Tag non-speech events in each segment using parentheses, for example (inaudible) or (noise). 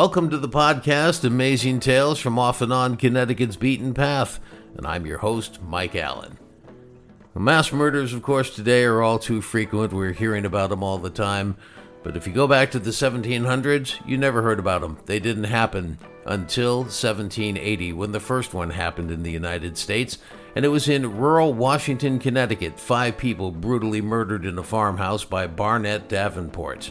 Welcome to the podcast, Amazing Tales from Off and On Connecticut's Beaten Path, and I'm your host, Mike Allen. Mass murders, of course, today are all too frequent. We're hearing about them all the time. But if you go back to the 1700s, you never heard about them. They didn't happen until 1780 when the first one happened in the United States, and it was in rural Washington, Connecticut. Five people brutally murdered in a farmhouse by Barnett Davenport.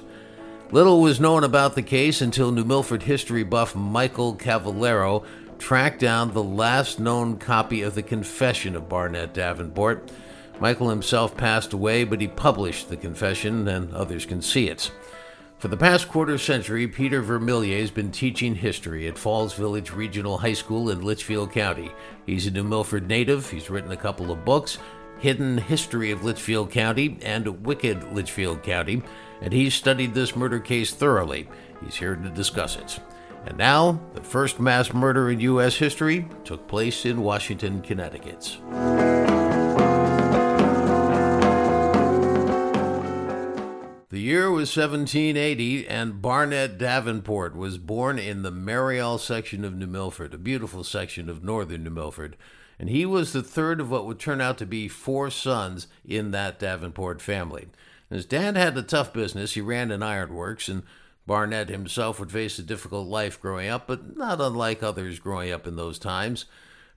Little was known about the case until New Milford history buff Michael Cavallaro tracked down the last known copy of the Confession of Barnett Davenport. Michael himself passed away, but he published the confession, and others can see it. For the past quarter century, Peter Vermilyea has been teaching history at Falls Village Regional High School in Litchfield County. He's a New Milford native. He's written a couple of books, Hidden History of Litchfield County and Wicked Litchfield County, and he's studied this murder case thoroughly. He's here to discuss it. And now, the first mass murder in U.S. history took place in Washington, Connecticut. The year was 1780, and Barnett Davenport was born in the Merryall section of New Milford, a beautiful section of northern New Milford. And he was the third of what would turn out to be four sons in that Davenport family. His dad had a tough business. He ran an ironworks, and Barnett himself would face a difficult life growing up, but not unlike others growing up in those times.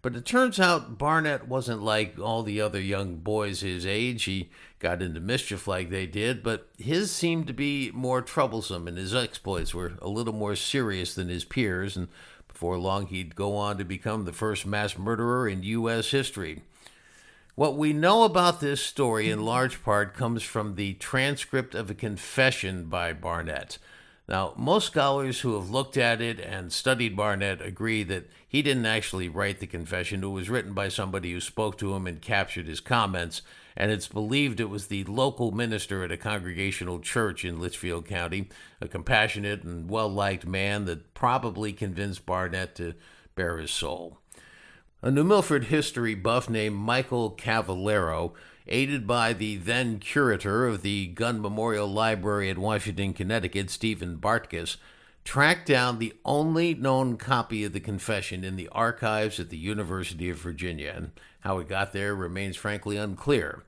But it turns out Barnett wasn't like all the other young boys his age. He got into mischief like they did, but his seemed to be more troublesome, and his exploits were a little more serious than his peers. And before long, he'd go on to become the first mass murderer in U.S. history. What we know about this story, in large part, comes from the transcript of a confession by Barnett. Now, most scholars who have looked at it and studied Barnett agree that he didn't actually write the confession. It was written by somebody who spoke to him and captured his comments, and it's believed it was the local minister at a congregational church in Litchfield County, a compassionate and well liked man that probably convinced Barnett to bare his soul. A New Milford history buff named Michael Cavallaro aided by the then curator of the Gunn Memorial Library at Washington, Connecticut, Stephen Bartkus, tracked down the only known copy of the confession in the archives at the University of Virginia, and how it got there remains frankly unclear.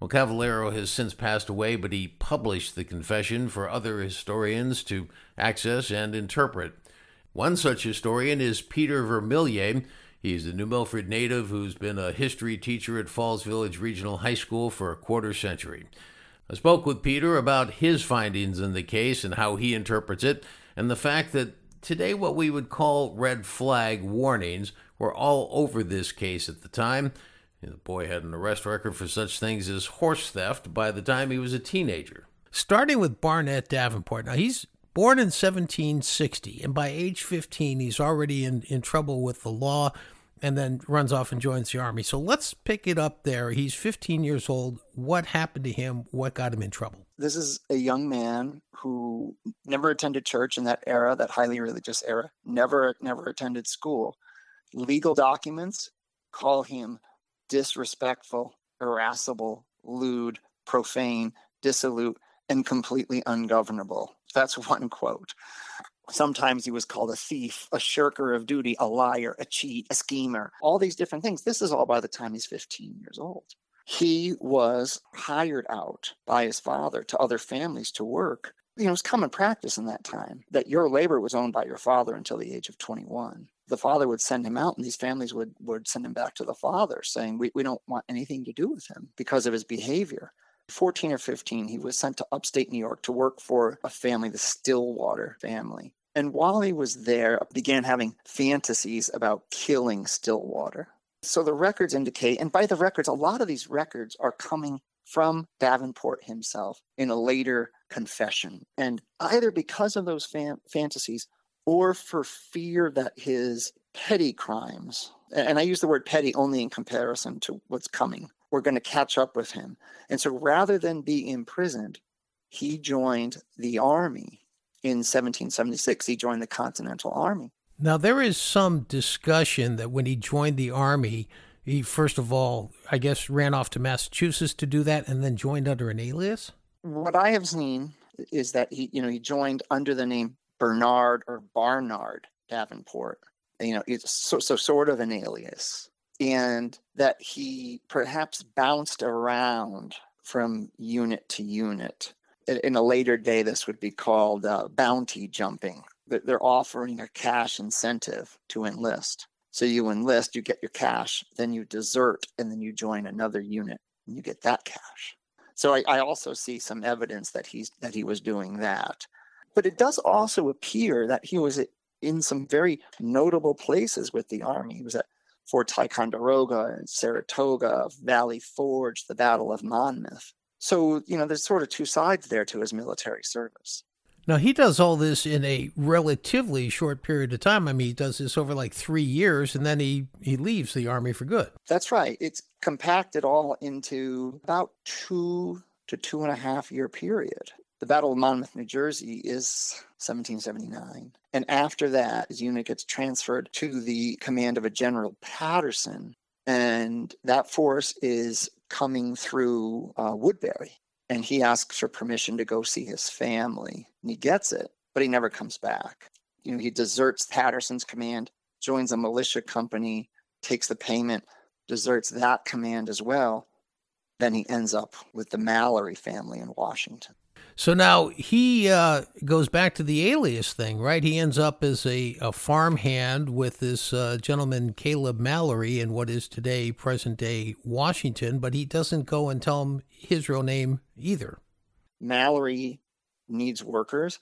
Well, Cavallaro has since passed away, but he published the confession for other historians to access and interpret. One such historian is Peter Vermilyea, He's a New Milford native who's been a history teacher at Falls Village Regional High School for a quarter century. I spoke with Peter about his findings in the case and how he interprets it, and the fact that today what we would call red flag warnings were all over this case at the time. The boy had an arrest record for such things as horse theft by the time he was a teenager. Starting with Barnett Davenport. Now, he's born in 1760, and by age 15, he's already in, in trouble with the law and then runs off and joins the army. So let's pick it up there. He's 15 years old. What happened to him? What got him in trouble? This is a young man who never attended church in that era, that highly religious era, never never attended school. Legal documents call him disrespectful, irascible, lewd, profane, dissolute, and completely ungovernable. That's (laughs) one quote. Sometimes he was called a thief, a shirker of duty, a liar, a cheat, a schemer, all these different things. This is all by the time he's 15 years old. He was hired out by his father to other families to work. You know, it's common practice in that time that your labor was owned by your father until the age of 21. The father would send him out, and these families would, would send him back to the father, saying, we, we don't want anything to do with him because of his behavior. 14 or 15, he was sent to upstate New York to work for a family, the Stillwater family. And while he was there, began having fantasies about killing Stillwater. So the records indicate, and by the records, a lot of these records are coming from Davenport himself in a later confession. And either because of those fan- fantasies or for fear that his petty crimes, and I use the word petty only in comparison to what's coming, were going to catch up with him. And so rather than be imprisoned, he joined the army in 1776. He joined the Continental Army. Now, there is some discussion that when he joined the army, he first of all, I guess, ran off to Massachusetts to do that and then joined under an alias. What I have seen is that he, you know, he joined under the name Bernard or Barnard Davenport. You know, it's so, so sort of an alias. And that he perhaps bounced around from unit to unit. In a later day, this would be called uh, bounty jumping. They're offering a cash incentive to enlist. So you enlist, you get your cash, then you desert, and then you join another unit and you get that cash. So I, I also see some evidence that he's that he was doing that. But it does also appear that he was in some very notable places with the army. He was at Fort Ticonderoga and Saratoga, Valley Forge, the Battle of Monmouth. So, you know, there's sort of two sides there to his military service. Now, he does all this in a relatively short period of time. I mean, he does this over like three years and then he, he leaves the Army for good. That's right. It's compacted all into about two to two and a half year period. The Battle of Monmouth, New Jersey is 1779. And after that, his unit gets transferred to the command of a General Patterson. And that force is coming through uh, Woodbury and he asks for permission to go see his family and he gets it but he never comes back. You know he deserts patterson's command joins a militia company takes the payment deserts that command as well. Then he ends up with the mallory family in washington so now he uh, goes back to the alias thing, right? He ends up as a, a farmhand with this uh, gentleman, Caleb Mallory, in what is today present day Washington, but he doesn't go and tell him his real name either. Mallory needs workers,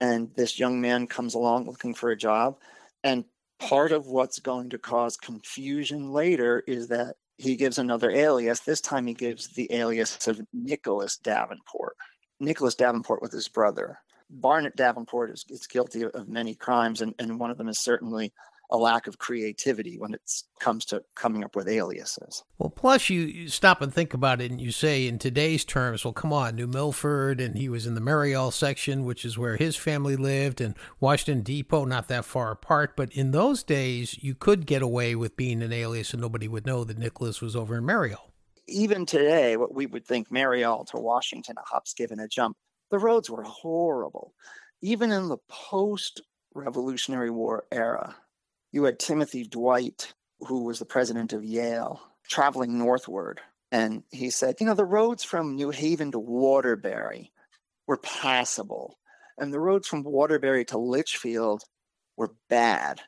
and this young man comes along looking for a job. And part of what's going to cause confusion later is that he gives another alias. This time he gives the alias of Nicholas Davenport. Nicholas Davenport with his brother. Barnett Davenport is, is guilty of many crimes, and, and one of them is certainly a lack of creativity when it comes to coming up with aliases. Well, plus you, you, stop and think about it, and you say in today's terms, well, come on, New Milford, and he was in the Merryall section, which is where his family lived, and Washington Depot, not that far apart. But in those days, you could get away with being an alias, and nobody would know that Nicholas was over in Merryall even today, what we would think Merryall to Washington, a hop's given a jump, the roads were horrible. Even in the post Revolutionary War era, you had Timothy Dwight, who was the president of Yale, traveling northward. And he said, you know, the roads from New Haven to Waterbury were passable. And the roads from Waterbury to Litchfield were bad.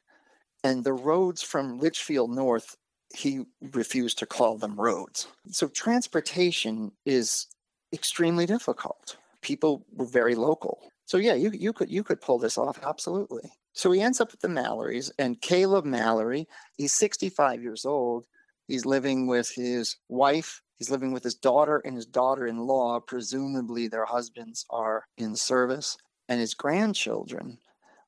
And the roads from Litchfield north he refused to call them roads. So transportation is extremely difficult. People were very local. So yeah, you, you could you could pull this off absolutely. So he ends up with the Mallorys and Caleb Mallory, he's 65 years old. He's living with his wife, he's living with his daughter and his daughter-in-law, presumably their husbands are in service, and his grandchildren.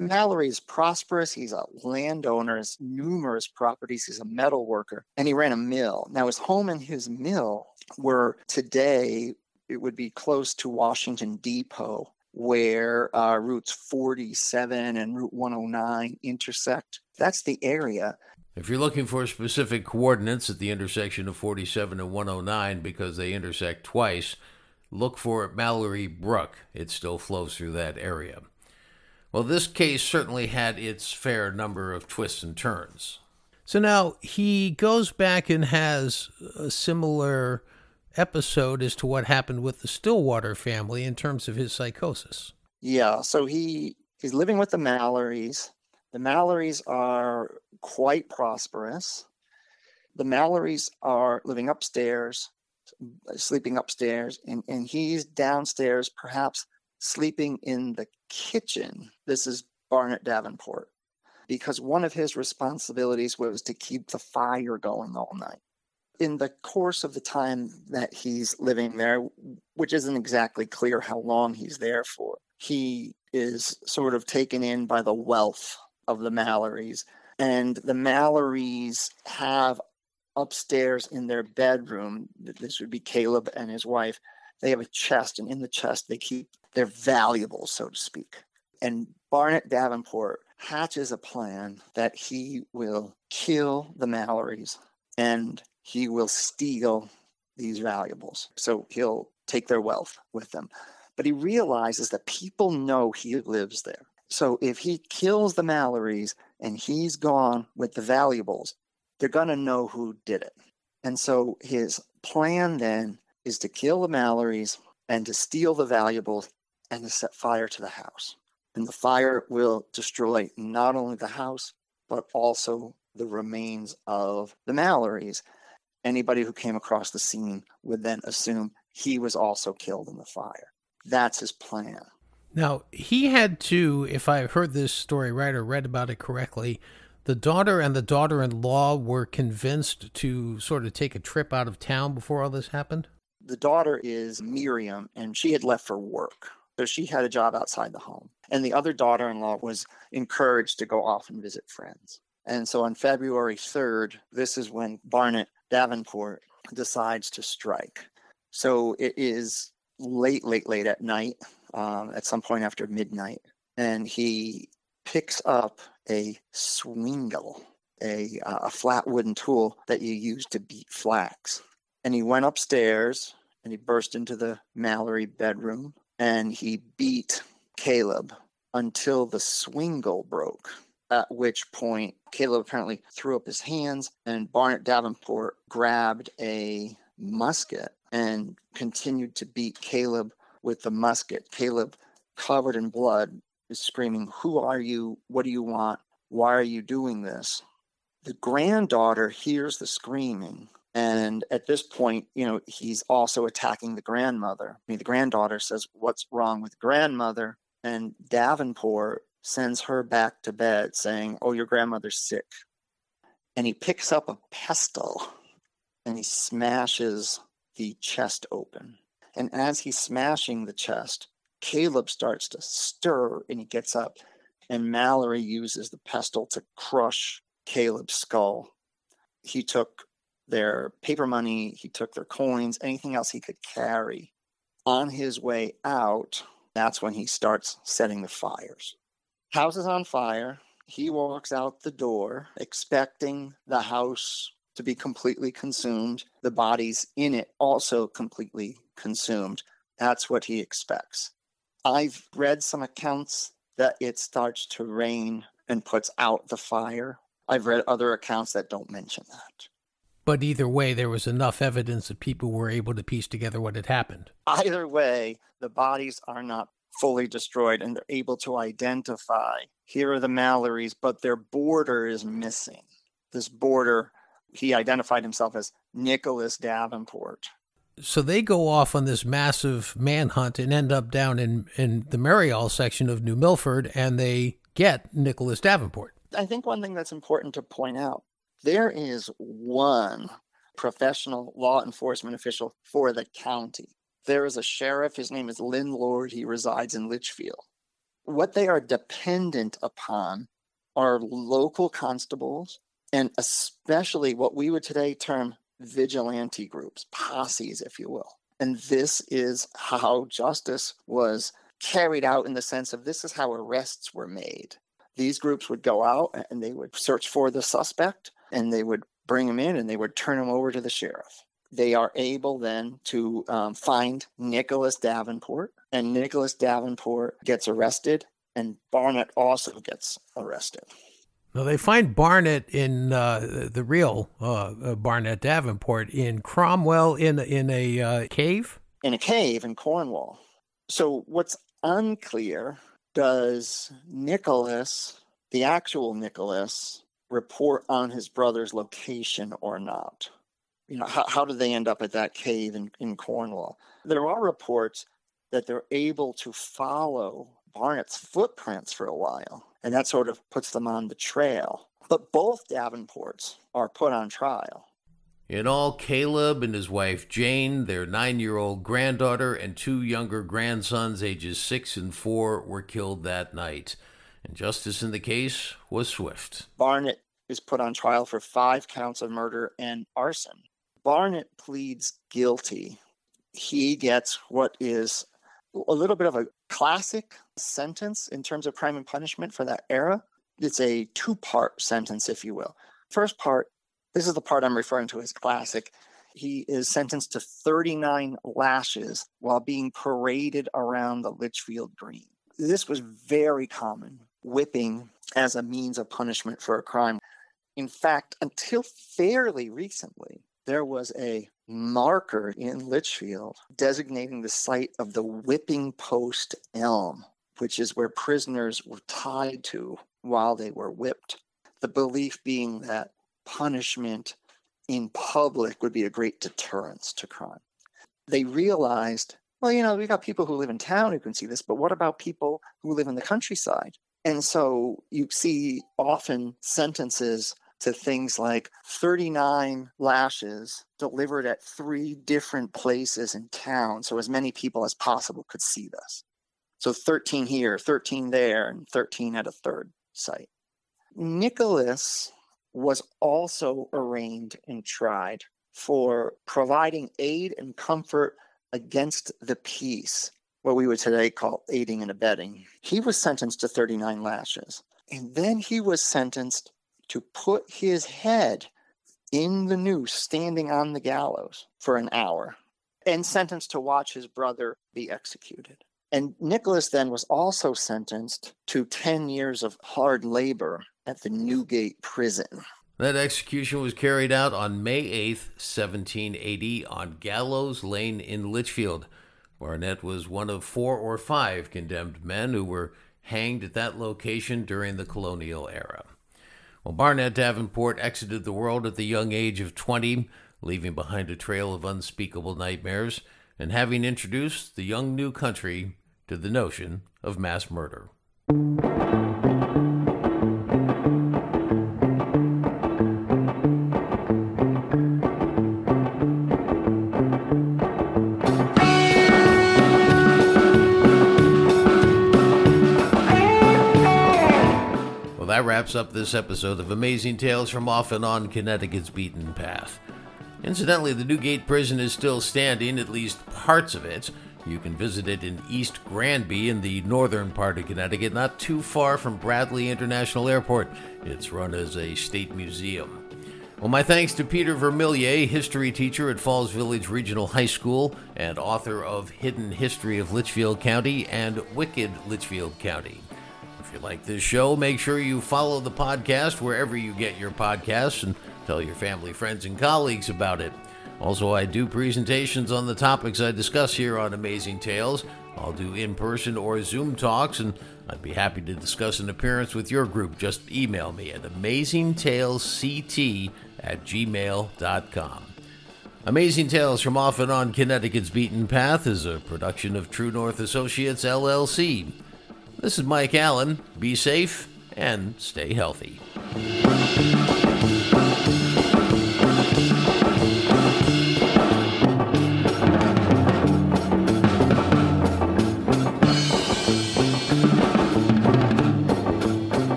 Mallory is prosperous. He's a landowner, has numerous properties. He's a metal worker, and he ran a mill. Now, his home and his mill were today, it would be close to Washington Depot, where uh, routes 47 and Route 109 intersect. That's the area. If you're looking for specific coordinates at the intersection of 47 and 109 because they intersect twice, look for Mallory Brook. It still flows through that area. Well, this case certainly had its fair number of twists and turns. So now he goes back and has a similar episode as to what happened with the Stillwater family in terms of his psychosis. Yeah, so he he's living with the Mallorys. The Mallorys are quite prosperous. The Mallorys are living upstairs, sleeping upstairs, and, and he's downstairs, perhaps sleeping in the kitchen. This is Barnett Davenport, because one of his responsibilities was to keep the fire going all night. In the course of the time that he's living there, which isn't exactly clear how long he's there for, he is sort of taken in by the wealth of the Mallorys. And the Mallorys have upstairs in their bedroom, this would be Caleb and his wife, they have a chest, and in the chest, they keep their valuables, so to speak. And Barnett Davenport hatches a plan that he will kill the Mallorys and he will steal these valuables. So he'll take their wealth with them. But he realizes that people know he lives there. So if he kills the Mallorys and he's gone with the valuables, they're going to know who did it. And so his plan then is to kill the Mallorys and to steal the valuables and to set fire to the house. And the fire will destroy not only the house, but also the remains of the Mallorys. Anybody who came across the scene would then assume he was also killed in the fire. That's his plan. Now, he had to, if I heard this story right or read about it correctly, the daughter and the daughter in law were convinced to sort of take a trip out of town before all this happened? The daughter is Miriam, and she had left for work. So she had a job outside the home. And the other daughter in law was encouraged to go off and visit friends. And so on February 3rd, this is when Barnett Davenport decides to strike. So it is late, late, late at night, um, at some point after midnight. And he picks up a swingle, a, uh, a flat wooden tool that you use to beat flax. And he went upstairs and he burst into the Mallory bedroom and he beat Caleb until the swingle broke. At which point, Caleb apparently threw up his hands, and Barnett Davenport grabbed a musket and continued to beat Caleb with the musket. Caleb, covered in blood, is screaming, Who are you? What do you want? Why are you doing this? The granddaughter hears the screaming. And at this point, you know, he's also attacking the grandmother. I mean, the granddaughter says, What's wrong with grandmother? And Davenport sends her back to bed saying, Oh, your grandmother's sick. And he picks up a pestle and he smashes the chest open. And as he's smashing the chest, Caleb starts to stir and he gets up. And Mallory uses the pestle to crush Caleb's skull. He took their paper money, he took their coins, anything else he could carry. On his way out, that's when he starts setting the fires. House is on fire. He walks out the door expecting the house to be completely consumed, the bodies in it also completely consumed. That's what he expects. I've read some accounts that it starts to rain and puts out the fire. I've read other accounts that don't mention that. But either way, there was enough evidence that people were able to piece together what had happened. Either way, the bodies are not fully destroyed and they're able to identify here are the Mallorys, but their boarder is missing. This boarder, he identified himself as Nicholas Davenport. So they go off on this massive manhunt and end up down in, in the Merryall section of New Milford and they get Nicholas Davenport. I think one thing that's important to point out there is one professional law enforcement official for the county. There is a sheriff, his name is Lynde Lord, he resides in Litchfield. What they are dependent upon are local constables and especially what we would today term vigilante groups, posses, if you will. And this is how justice was carried out in the sense of this is how arrests were made. These groups would go out and they would search for the suspect and they would bring him in and they would turn him over to the sheriff they are able then to um, find Nicholas Davenport, and Nicholas Davenport gets arrested, and Barnett also gets arrested. Now they find Barnett in uh, the real uh, uh, Barnett Davenport in Cromwell in in a uh, cave. In a cave in Cornwall. So what's unclear does Nicholas, the actual Nicholas, report on his brother's location or not? you know, how, how did they end up at that cave in, in Cornwall? There are reports that they're able to follow Barnett's footprints for a while, and that sort of puts them on the trail. But both Davenports are put on trial. In all, Caleb and his wife Jane, their nine year old granddaughter, and two younger grandsons, ages six and four, were killed that night. And justice in the case was swift. Barnett is put on trial for five counts of murder and arson. Barnett pleads guilty. He gets what is a little bit of a classic sentence in terms of crime and punishment for that era. It's a two part sentence, if you will. First part, this is the part I'm referring to as classic. He is sentenced to 39 lashes while being paraded around the Litchfield Green. this was very common, whipping as a means of punishment for a crime. In fact, until fairly recently, there was a marker in Litchfield designating the site of the whipping post elm, which is where prisoners were tied to while they were whipped. The belief being that punishment in public would be a great deterrence to crime. They realized, well, you know, we got people who live in town who can see this, but what about people who live in the countryside? And so you see often sentences to things like 39 lashes delivered at three different places in town so as many people as possible could see this. So 13 here, 13 there, and 13 at a third site. Nicholas was also arraigned and tried for providing aid and comfort against the peace, what we would today call aiding and abetting. He was sentenced to 39 lashes. And then he was sentenced to put his head in the noose standing on the gallows for an hour and sentenced to watch his brother be executed. And Nicholas then was also sentenced to 10 years of hard labor at the Newgate prison. That execution was carried out on May 8th, 1780, on Gallows Lane in Litchfield. Barnett was one of four or five condemned men who were hanged at that location during the colonial era. Well, Barnett Davenport exited the world at the young age of 20, leaving behind a trail of unspeakable nightmares and having introduced the young new country to the notion of mass murder. Wraps up this episode of Amazing Tales from Off and On Connecticut's Beaten Path. Incidentally, the Newgate Prison is still standing, at least parts of it. You can visit it in East Granby in the northern part of Connecticut, not too far from Bradley International Airport. It's run as a state museum. Well, my thanks to Peter Vermilyea, history teacher at Falls Village Regional High School and author of Hidden History of Litchfield County and Wicked Litchfield County. If you like this show, make sure you follow the podcast wherever you get your podcasts and tell your family, friends, and colleagues about it. Also, I do presentations on the topics I discuss here on Amazing Tales. I'll do in person or Zoom talks, and I'd be happy to discuss an appearance with your group. Just email me at amazingtalesct at gmail.com. Amazing Tales from Off and On Connecticut's Beaten Path is a production of True North Associates, LLC. This is Mike Allen. Be safe and stay healthy.